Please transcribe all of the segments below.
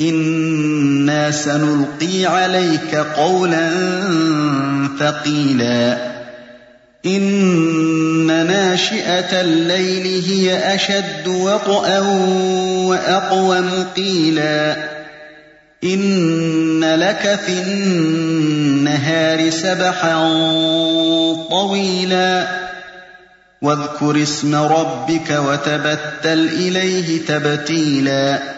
إِنَّا سَنُلْقِي عَلَيْكَ قَوْلًا ثَقِيلًا إِنَّ نَاشِئَةَ اللَّيْلِ هِيَ أَشَدُّ وَطْئًا وَأَقْوَمُ قِيلًا إِنَّ لَكَ فِي النَّهَارِ سَبْحًا طَوِيلًا وَاذْكُرِ اسْمَ رَبِّكَ وَتَبَتَّلْ إِلَيْهِ تَبْتِيلًا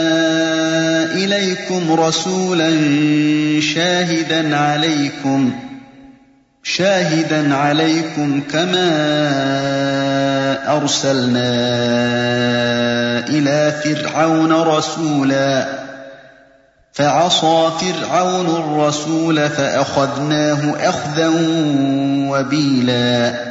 إِلَيْكُمْ رَسُولًا شَاهِدًا عَلَيْكُمْ شاهدا عليكم كما أرسلنا إلى فرعون رسولا. فعصى فرعون الرسول فأخذناه أخذا وبيلا.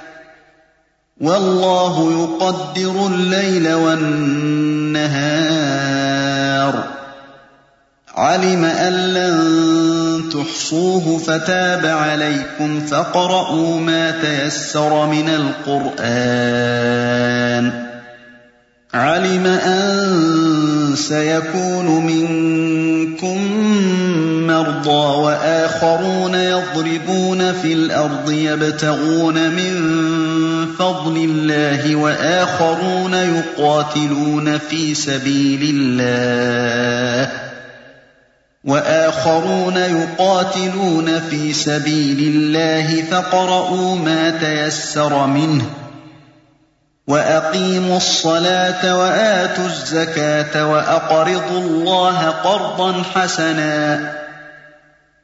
والله يقدر الليل والنهار. علم أن لن تحصوه فتاب عليكم فاقرؤوا ما تيسر من القرآن. علم أن سيكون منكم مرضى وآخرون يضربون في الأرض يبتغون من فضل الله وآخرون يقاتلون في سبيل الله وآخرون يقاتلون في سبيل الله فاقرؤوا ما تيسر منه وأقيموا الصلاة وآتوا الزكاة وأقرضوا الله قرضا حسنا